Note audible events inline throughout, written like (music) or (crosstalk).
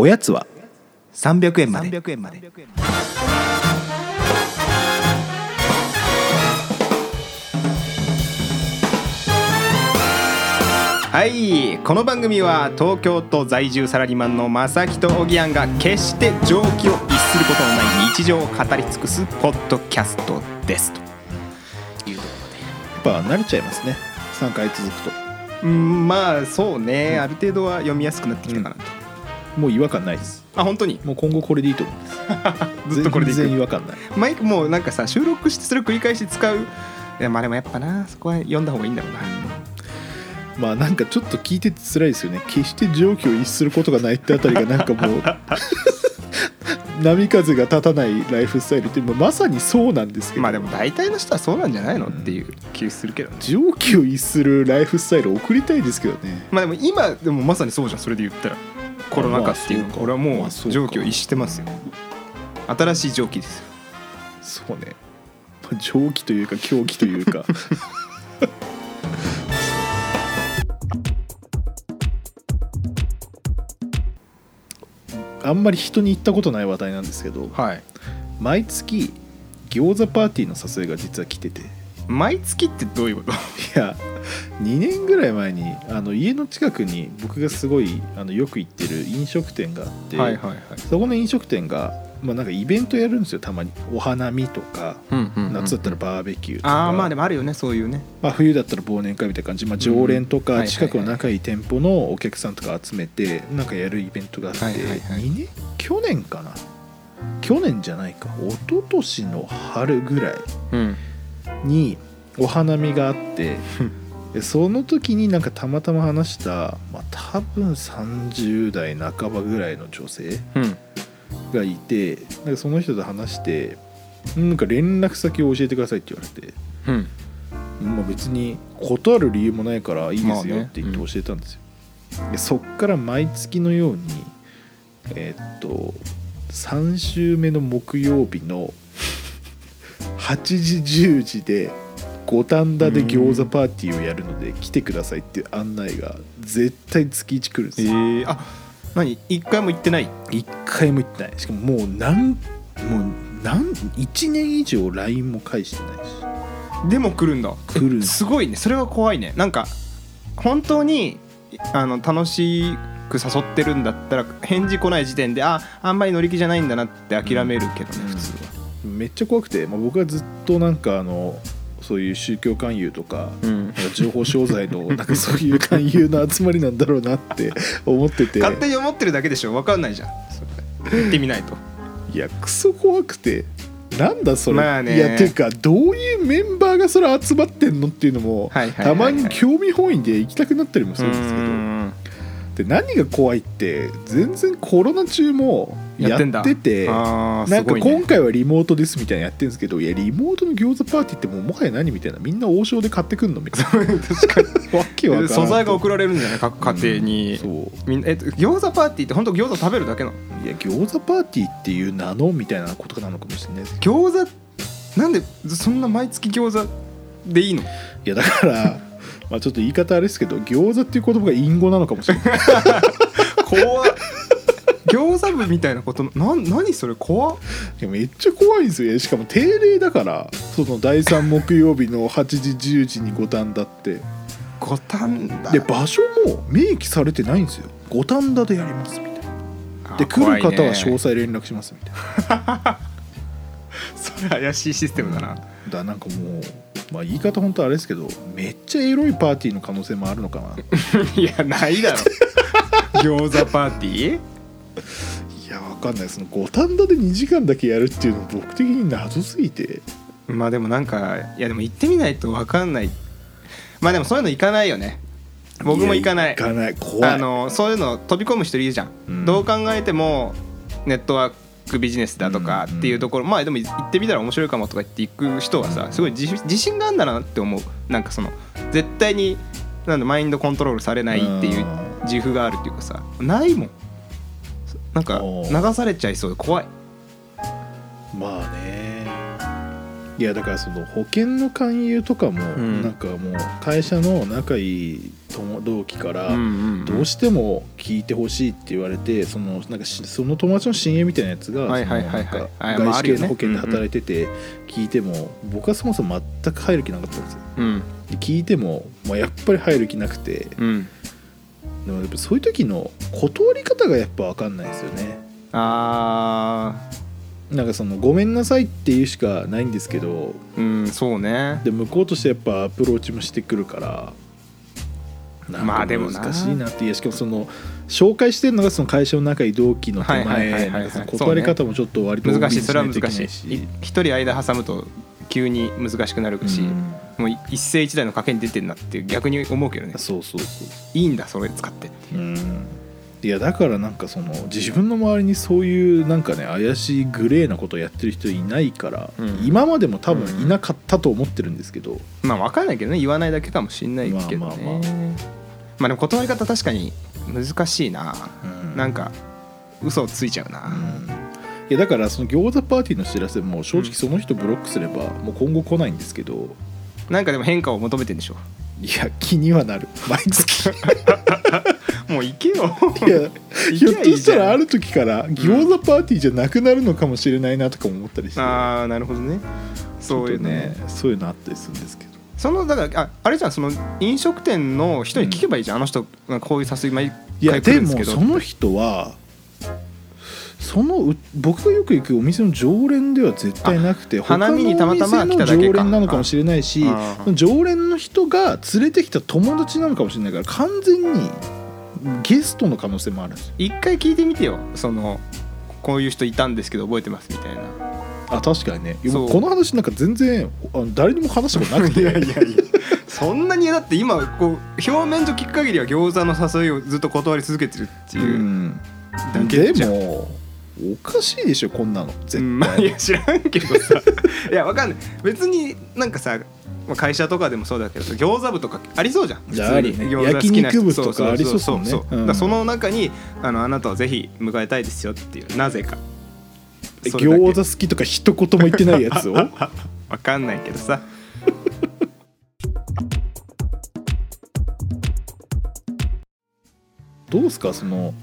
おやつは？300円まで。300円まで。はいこの番組は東京都在住サラリーマンの正木とおぎやんが決して常軌を逸することのない日常を語り尽くすポッドキャストですと。いうとこやっぱ慣れちゃいますね。3回続くと。ろでうんまあそうね。ある程度は読みやすくなってきたかなと、もう違和感ないです。あ本当に？もう今後これでいいと思う。んですずっとこれでい全然違く和感ない。マイクもうなんかさ収録してそれを繰り返し使う？いやまあでもやっぱなそこは読んだ方がいいんだろうなまあなんかちょっと聞いてて辛いですよね。決して常軌を逸することがないってあたりがなんかもう (laughs) 波風が立たないライフスタイルってまあまさにそうなんですけど。まあでも大体の人はそうなんじゃないのっていう気するけどね。常軌を逸するライフスタイルを送りたいですけどね。まあでも今でもまさにそうじゃんそれで言ったらコロナ禍っていうまあそうか。俺はもう常軌を逸してますよ。新しい常軌ですよ。そうね。まあ常軌というか狂気というか。(laughs) あんまり人に言ったことない話題なんですけどはい。毎月餃子パーティーの誘いが実は来てて。い毎月ってどういうこと？や2年ぐらい前にあの家の近くに僕がすごいあのよく行ってる飲食店があって、はいはいはい。そこの飲食店が、まあ、なんかイベントやるんですよ。たまに。お花見とか夏だったらバーベキューとか、ああまあでもあるよねそういうね。まあ、冬だったら忘年会みたいな感じ、まあ、常連とか近くの仲いい店舗のお客さんとか集めてなんかやるイベントがあって、はいはいはい。2年去年かな。去年じゃないか。一昨年の春ぐらいうん。にお花見があってでその時になんかたまたま話した、まあ、多分30代半ばぐらいの女性うん。がいてなんかその人と話してなんか連絡先を教えてくださいって言われて。うん。まあ、別に断る理由もないからいいですよって言って教えたんですよ、でそっから毎月のようにえーっと3週目の木曜日の8時10時で五反田で餃子パーティーをやるので来てくださいっていう案内が絶対月1来るんですえよ、ー、あ何？一回も行ってない？一回も行ってない。しかももう何もう何1年以上 LINE も返してないし。でも来るんだ。来るすごいね。それは怖いね。なんか本当にあの楽しく誘ってるんだったら返事来ない時点でああんまり乗り気じゃないんだなって諦めるけどね、うん。普通は。めっちゃ怖くて、まあ、僕はずっとなんかあのそういう宗教勧誘とか,、うん。なんか情報商材の (laughs) なんかそういう勧誘の集まりなんだろうなって思ってて。勝手に思ってるだけでしょ。分かんないじゃん。行ってみないと。いやクソ怖くて。なんだそれ、まあね。いやていうかどういうメンバーがそれ集まってんのっていうのも、たまに興味本位で行きたくなったりもするんですけど。うん。で何が怖いって全然コロナ中もやっててなんか今回はリモートですみたいなのやってるんですけどいやリモートの餃子パーティーってもうもはや何みたいなみんな王将で買ってくんのみたいな。(laughs) 確かに。素材が送られるんじゃない？各家庭に、そう。みんなえ餃子パーティーって本当餃子食べるだけなの？いや餃子パーティーっていう名のみたいなことなのかもしれないです。餃子なんでそんな毎月餃子でいいの？いやだから (laughs) まあちょっと言い方あれですけど餃子っていう言葉が隠語なのかもしれない。(laughs) 怖っ (laughs) 餃子部みたいなことなん何それ怖っ。いやめっちゃ怖いんですよしかも定例だからその第3木曜日の8時10時に五反田って。五反田。で場所も明記されてないんですよ。五反田でやりますみたいな。で来る方は詳細連絡しますみたいな。(laughs) それ怪しいシステムだな。だなんかもう、まあ、言い方本当あれですけどめっちゃエロいパーティーの可能性もあるのかな。(laughs) いやないだろ。餃子パーティー？いやわかんない。その五反田で2時間だけやるっていうの僕的に謎すぎて。まあでもなんかいやでも行ってみないと分かんない。まあでもそういうの行かないよね。僕も行かない。行かない。怖い。あのそういうの飛び込む人いるじゃん、うん。どう考えてもネットワークビジネスだとかっていうところ、まあでも行ってみたら面白いかもとか言って行く人はさすごい自自信があるんだなって思う。なんかその絶対になんだマインドコントロールされないっていう自負があるっていうかさないもんなんか流されちゃいそうで怖い。まあね。いやだからその保険の勧誘とかも、ん。なんかもう会社の仲いい友同期から、んどうしても聞いてほしいって言われてそのなんかしその友達の親友みたいなやつが外資系の保険で働いてて聞いても僕はそもそも全く入る気なかったんですよ。うん。で聞いても、まあ、やっぱり入る気なくてうんでもやっぱそういう時の断り方がやっぱ分かんないですよね。あなんかその「ごめんなさい」っていうしかないんですけどーうんそうね。で向こうとしてやっぱアプローチもしてくるからなんかまあでもな。難しいなっていやしかもその紹介してるのがその会社の仲いい同期の手はいはいはいはいはい。前なんかその断り方もちょっと割と難しい。それは大難しい。一人間挟むと急に難しくなるし、けないしもう一世一代の賭けに出てんなって逆に思うけどね。うんそうそうそう。いいんだそれ使って。うんいやだからなんかその自分の周りにそういうなんかね怪しいグレーなことをやってる人いないから、うん。今までも多分いなかったと思ってるんですけど、まあ分かんないけどね言わないだけかもしんないけどね。まあまあままあでも断り方確かに難しいな、うん。なんか嘘をついちゃうな、うんいやだからその餃子パーティーの知らせも正直その人ブロックすればもう今後来ないんですけど。なんかでも変化を求めてんでしょ。いや気にはなる。毎月。(laughs) もう行けよ。いやひょっとしたらある時から餃子パーティーじゃなくなるのかもしれないなとか思ったりして、ああなるほどね。そういうね。そういうのあったりするんですけど。そのだからああれじゃんその飲食店の人に聞けばいいじゃん、あの人こういう誘い毎いや回来るでんですけどもその人はそのう僕がよく行くお店の常連では絶対なくてあ花見にたまたま来ただけか。他のお店の常連なのかもしれないし常連の人が連れてきた友達なのかもしれないから完全にゲストの可能性もあるんですよ。一回聞いてみてよ。そのこういう人いたんですけど覚えてますみたいな。あ確かにね。この話なんか全然あの誰にも話したことなくて。(laughs) いやいやいや。そんなにだって今こう表面上聞く限りは餃子の誘いをずっと断り続けてるってう。いう、ん。だけじゃん。でもおかしいでしょこんなの。絶対、いや知らんけどさ。(laughs) いやわかんない。別になんかさまあ会社とかでもそうだけど餃子部とかありそうじゃん。じゃあ普通にあるね餃子好きとかありそうそうそう。その中にあのあなたをぜひ迎えたいですよっていう。なぜか。餃子好きとか一言も言ってないやつを？(laughs) わかんないけどさ。(laughs) どうですかその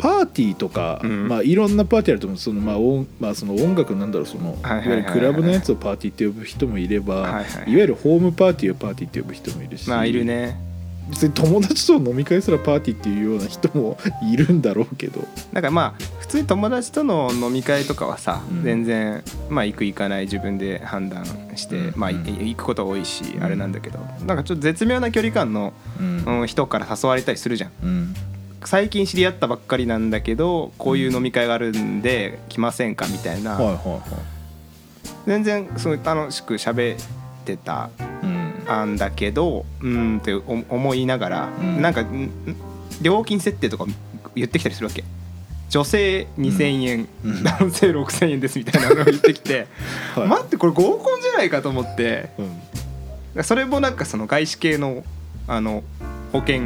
パーティーとか、うん。まあいろんなパーティーあると思う。そのまあ音まあその音楽なんだろうそのいわゆるクラブのやつをパーティーって呼ぶ人もいれば、はいはいい。わゆるホームパーティーをパーティーって呼ぶ人もいるし、まあいるね。別に友達と飲み会すらパーティーっていうような人も (laughs) いるんだろうけど。だからまあ普通に友達との飲み会とかはさ、うん。全然まあ行く行かない自分で判断して、まあいうん。うん行くこと多いし、うんあれなんだけど。なんかちょっと絶妙な距離感の、人から誘われたりするじゃん最近知り合ったばっかりなんだけどこういう飲み会があるんで来ませんかみたいな、はいはいは全然すごい楽しく喋ってたん。んだけどうーんって思思いながら、うん。なんか料金設定とか言ってきたりするわけ。女性2,000円、うん。男性6,000円ですみたいなのを言ってきて、(laughs) はい。待ってこれ合コンじゃないかと思って。うん。それもなんかその外資系のあの保険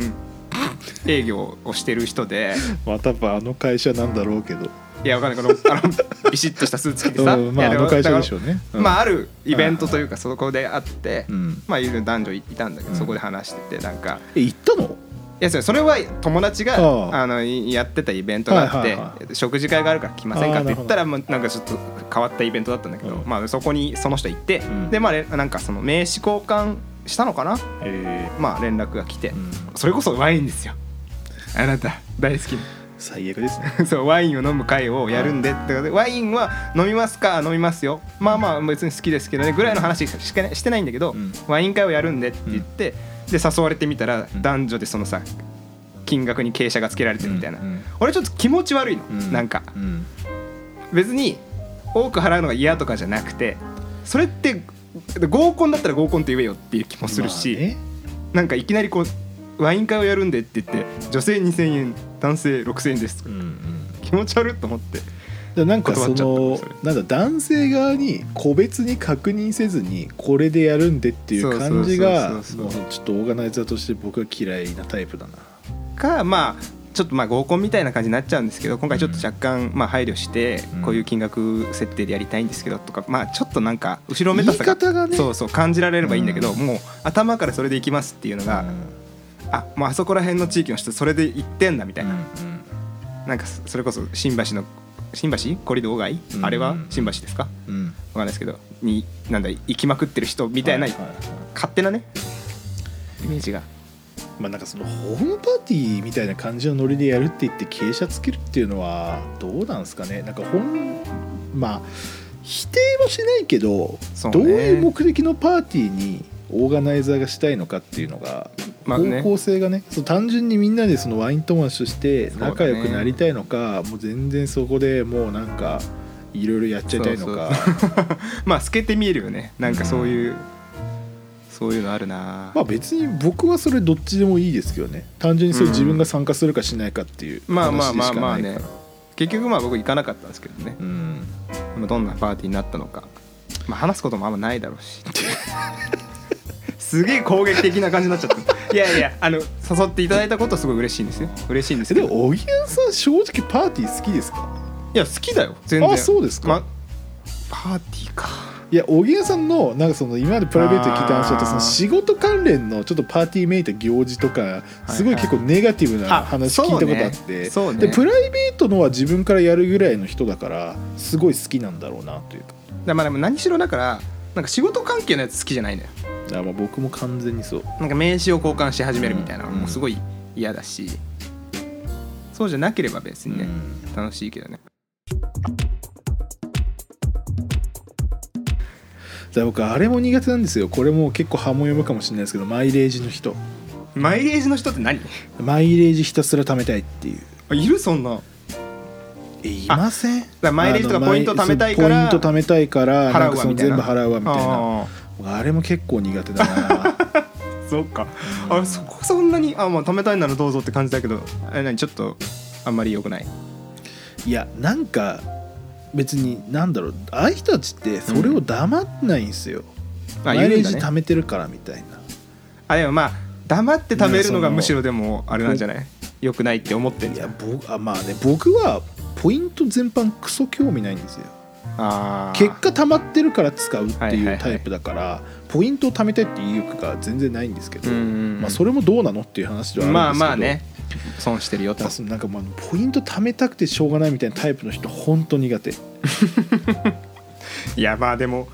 営業をしてる人で。まあ多分あの会社なんだろうけど、いやわかんない。このあのビシッとしたスーツ着てさ、うんまああの会社でしょううね、うん。まああるイベントというかそこであって、うん。まあいる男女いたんだけど、うん。そこで話しててなんか。え行ったの？いやそれそれは友達があのいやってたイベントがあって、食事会があるから来ませんかって言ったらもうなんかちょっと変わったイベントだったんだけど、うん。まあそこにその人行って、ん。でまあれなんかその名刺交換したのかな？えまあ連絡が来て、ーうん。それこそワインですよ。あなた大好きな。最悪ですね。(laughs) そうワインを飲む会をやるんで。ってワインは飲みますか？飲みますよ。まあまあ別に好きですけどね。ぐらいの話しかしてしてないんだけど、うん。ワイン会をやるんでって言って、で誘われてみたらうん。男女でそのさ金額に傾斜がつけられてるみたいな、うんうん。俺ちょっと気持ち悪いの、うん。なんか。うん。別に多く払うのが嫌とかじゃなくてそれって合コンだったら合コンって言えよっていう気もするし、まあね。なんかいきなりこうワイン会をやるんでって言って女性2,000円男性6,000円です。とかうんうん。気持ち悪いと思ってでなんかそのなんだ男性側に個別に確認せずにこれでやるんでっていう感じがちょっとオーガナイザーとして僕は嫌いなタイプだな。かまあちょっとまあ合コンみたいな感じになっちゃうんですけど今回ちょっと若干まあ配慮してうん。こういう金額設定でやりたいんですけどとかまあちょっとなんか後ろめたさがね。そうそう感じられればいいんだけどうん。もう頭からそれでいきますっていうのがあもうあそこら辺の地域の人それで行ってんだみたいな。なんかそそれこそ新橋の新橋？コリドー街？うん。あれは？新橋ですか？うん。うんわかんないですけどになんだ行きまくってる人みたいな勝手なねイメージがまあなんかそのホームパーティーみたいな感じのノリでやるって言って傾斜つけるっていうのはどうなんですかね。なんかほんまあ否定はしないけどね。どういう目的のパーティーにオーガナイザーがしたいのかっていうのが方向性がねそう単純にみんなでそのワイン友達として仲良くなりたいのか、もう全然そこでもうなんかいろいろやっちゃいたいのか。(laughs) まあ透けて見えるよね。なんかそういう、そういうのあるな。まあ別に僕はそれどっちでもいいですけどね。単純にそれ自分が参加するかしないかっていうまあまあまあまあね。結局まあ僕行かなかったんですけどね。うん。まあどんなパーティーになったのか、まあ、話すこともあんまないだろうし。すげえ攻撃的な感じになっちゃった。いやいやあの誘っていただいたことはすごい嬉しいんですよ。嬉しいんですけど。えでもおぎやんさん正直パーティー好きですか？いや好きだよ。全然。あそうですか、まパーティーかいやおぎやんさんのなんかその今までプライベートで聞いた話だとその仕事関連のちょっとパーティーめいた行事とかすごいはい。結構ネガティブなあ話聞いたことあって。でプライベートのは自分からやるぐらいの人だからすごい好きなんだろうなというか。だまあでも何しろだからなんか仕事関係のやつ好きじゃないのよだからまあ僕も完全にそう。なんか名刺を交換し始めるみたいなのうん。もうすごい嫌だし。そうじゃなければ別にね、うん。楽しいけどねら僕あれも苦手なんですよ。これも結構波紋読むかもしれないですけどマイレージの人。マイレージの人って何？マイレージひたすら貯めたいっていう。あいる？そんな。えいません。らマイレージとかポイント貯めたいからポイント貯めたいから払うわみたいな。全部払うわみたいな。ああ。れも結構苦手だな。ー (laughs) そっか。あそこそんなにあまあ貯めたいならどうぞって感じだけどあれ何？ちょっとあんまり良くない？いやなんか別になんだろうああいう人たちってそれを黙んないんですよ、あマイレー言うんだね。ジ貯めてるからみたいな。あでもまあ黙って貯めるのがむしろでもあれなんじゃない？良くないって思ってんいやじゃん。僕あまあね僕はポイント全般クソ興味ないんですよ。あー。結果溜まってるから使うってはいはいはいいうタイプだから、ポイントを貯めたいっていう意欲が全然ないんですけど、うんうんうん。まあ、それもどうなのっていう話ではあるんですけど。まあまあね損してるよとなんかまあポイント貯めたくてしょうがないみたいなタイプの人本当苦手。(laughs) いやまあでも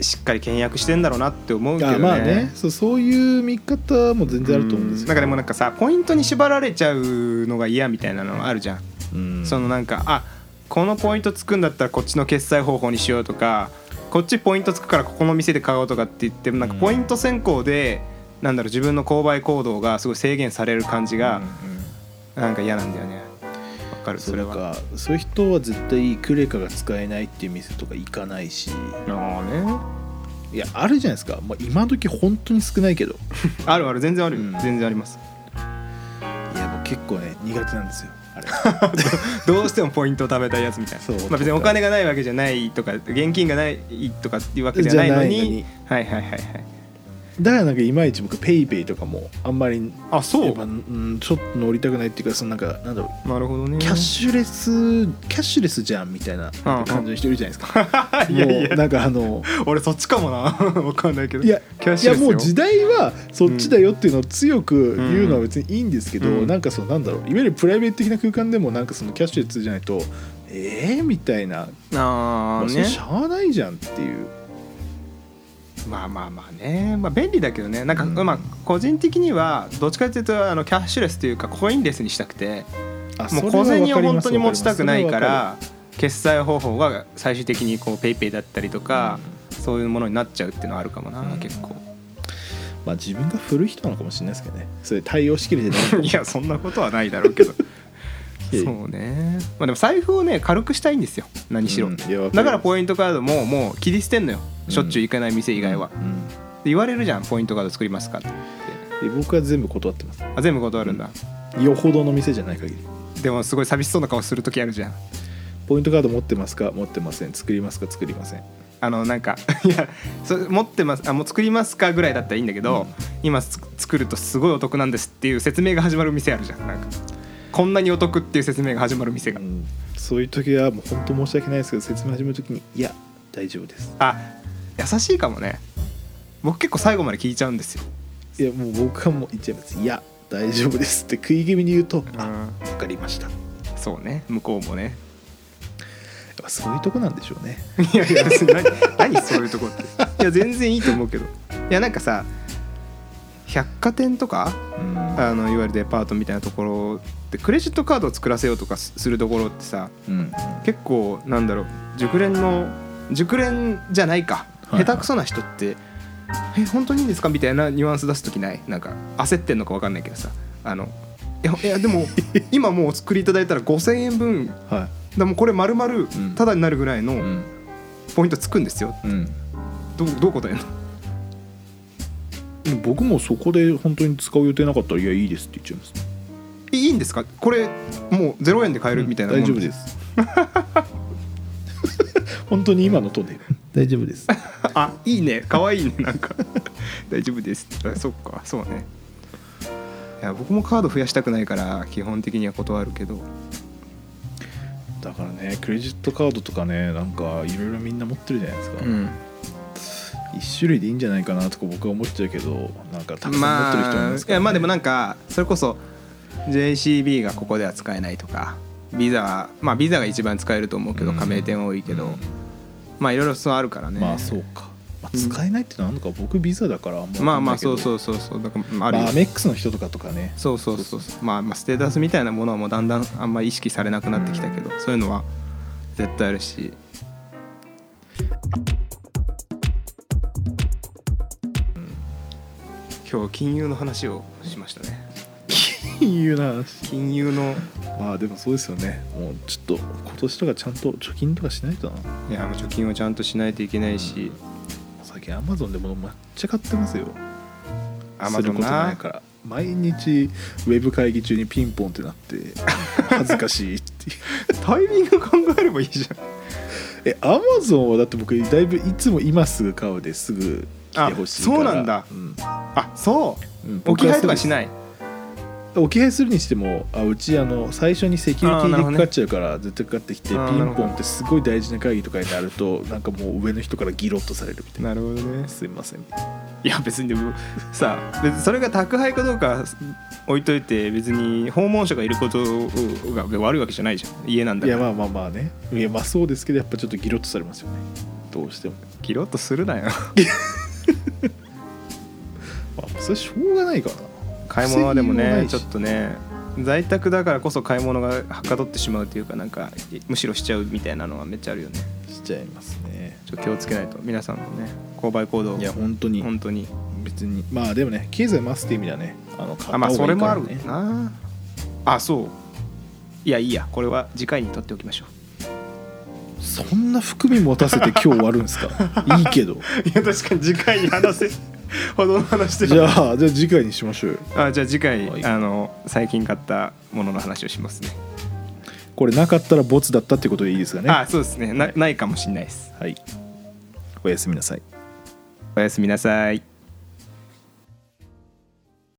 しっかり倹約してんだろうなって思うけどね。あまあね。そうそういう見方も全然あると思うんですよ。なんかでもなんかさポイントに縛られちゃうのが嫌みたいなのあるじゃん、うん。そのなんかあこのポイントつくんだったらこっちの決済方法にしようとかこっちポイントつくからここの店で買おうとかって言ってもなんかうんポイント先行で、なんだろう自分の購買行動がすごい制限される感じがうんなんか嫌なんだよね。わかる？それは。かそういう人は絶対クレカが使えないっていう店とか行かないし。ああね。いやあるじゃないですか、まあ、今時本当に少ないけど。(laughs) あるある。全然あるよ、うん。全然あります。いやもう結構ね苦手なんですよ。あれ。(laughs) どうしてもポイントを貯めたいやつみたいな。そう。まあ、別にお金がないわけじゃないとか現金がないとかっていうわけじゃないのに。じゃないのに。はいはいはいはいだからなんかいまいち僕ペイペイとかもあんまりあそやっぱ、うん、ちょっと乗りたくないっていうかそのなんかなんだろう。なるほどね。キャッシュレスキャッシュレスじゃんみたいな感じの人いるじゃないですか。(laughs) いやいや。なんかあの俺そっちかもな。(laughs) わかんないけど。いやキャッシュレスよ。いやもう時代はそっちだよっていうのを強く言うのは別にいいんですけど、うん。なんかそのなんだろう。いわゆるプライベート的な空間でもなんかそのキャッシュレスじゃないとえー、みたいな、あまあ、しゃあないじゃんっていうまあまあまあね。まあ便利だけどね。なんか、うん。まあ個人的にはどっちかっていうとあのキャッシュレスというかコインレスにしたくてあもう小銭を本当に持ちたくないから決済方法が最終的にこうペイペイだったりとか、そういうものになっちゃうっていうのはあるかもな、うん。結構。まあ自分が古い人なのかもしれないですけどね。それ対応しきれてない。(laughs) いやそんなことはないだろうけどそうね。まあでも財布をね軽くしたいんですよ。何しろ、うんだからポイントカードももう切り捨てんのよ。しょっちゅう行かない店以外は、うん。で言われるじゃんポイントカード作りますかって。で僕は全部断ってます。あ全部断るんだ、よほどの店じゃない限り。でもすごい寂しそうな顔する時あるじゃん。ポイントカード持ってますか？持ってません。作りますか？作りません。あのなんかいやそれ持ってます。あもう作りますかぐらいだったらいいんだけど、うん。今つ作るとすごいお得なんですっていう説明が始まる店あるじゃん。なんかこんなにお得っていう説明が始まる店が、うん。そういう時はもう本当申し訳ないですけど説明始める時に「いや大丈夫です。あ優しいかもね。僕結構最後まで聞いちゃうんですよ」いやもう僕はもう言っちゃいます「いや大丈夫です」って食い気味に言うと「あうん。分かりました」やそうね。向こうもね。っぱそういうとこなんでしょうね。いやいや何何そういうとこって。いや全然いいと思うけど。いやなんかさ百貨店とかうん。あのいわゆるデパートみたいなところでクレジットカードを作らせようとかすするところってさうん。結構なんだろう熟練の熟練じゃないか、はいはい。下手くそな人って「え本当にいいんですか?」みたいなニュアンス出す時ない？なんか焦ってんのか分かんないけどさ。あのいやいやでも (laughs) 今もうお作りいただいたら5,000円分はだもうこれ丸々ん。タダになるぐらいのポイントつくんですよ、うん。どうどう答えんの？でも僕もそこで本当に使う予定なかったら「いやいいです」って言っちゃいますいいんですか？これもう0円で買えるみたいなもん大丈夫です。本当に今のトで。大丈夫です。(laughs) (laughs) あいいね。可愛いねなんか。(laughs) 大丈夫ですあそっか。そうね。いや僕もカード増やしたくないから基本的には断るけど。だからねクレジットカードとかねなんかいろいろみんな持ってるじゃないですか、うん。一種類でいいんじゃないかなとか僕は思っちゃうけどなんかたくさん持ってる人もいまますから、あいやまあでもなんかそれこそ JCB がここでは使えないとかビザはまあビザが一番使えると思うけどうん。加盟店多いけど、うん。まあいろいろそうあるからね。まあそうか、まあ、使えないってのはなんか僕ビザだからままあまあそううそうそうそう。だからまああるよまあアメックスの人とかとかね。そうそうそうそう。まあまあステータスみたいなものはもうだんだんあんまり意識されなくなってきたけど、そういうのは絶対あるし。今日金融の話をしましたね金融な話。金融の。まあでもそうですよね。もうちょっと今年とかちゃんと貯金とかしないとな。いや貯金をちゃんとしないといけないし、最近アマゾンでもめっちゃ買ってますよ。アマゾンことなないから。毎日ウェブ会議中にピンポンってなって (laughs) 恥ずかしいっていう。タイミング考えればいいじゃん。えアマゾンはだって僕だいぶいつも今すぐ買うですぐ来てほしいから。あそうなんだ。うん。あそう。うん。置き配とかしない置き配するにしてもあうちあの最初にセキュリティでかかっちゃうから絶対かかってきてピあーなるほどンポンってすごい大事な会議とかになるとなんかもう上の人からギロッとされるみたいな。なるほどねすいません。いや別にでもさ別にそれが宅配かどうか置いといて別に訪問者がいることが悪いわけじゃないじゃん。家なんだから。いやまあまあまあね。いやまあそうですけどやっぱちょっとギロッとされますよね。どうしても。ギロッとするなよ。(laughs) まあそれしょうがないからな買い物はでもねちょっとね在宅だからこそ買い物がはかどってしまうというかなんかむしろしちゃうみたいなのはめっちゃあるよね。しちゃいますね。ちょっと気をつけないと皆さんのね購買行動いや本当に。本当に。別に。まあでもね経済回すって意味ではね。あの買ったあまあ方それもあるがいいからね。な。あそう。いやいいや。これは次回にとっておきましょそんな含み持たせて今日終わるんですか？いいけど。う (laughs) いや確かに次回に話せほどの話でじゃあじゃあ次回にしましょうよ。あじゃあ次回、はい。あの最近買ったものの話をしますね。これなかったらボツだったってことでいいですかね。あそうですね。なないかもしれないです。はい。おやすみなさい。おやすみなさい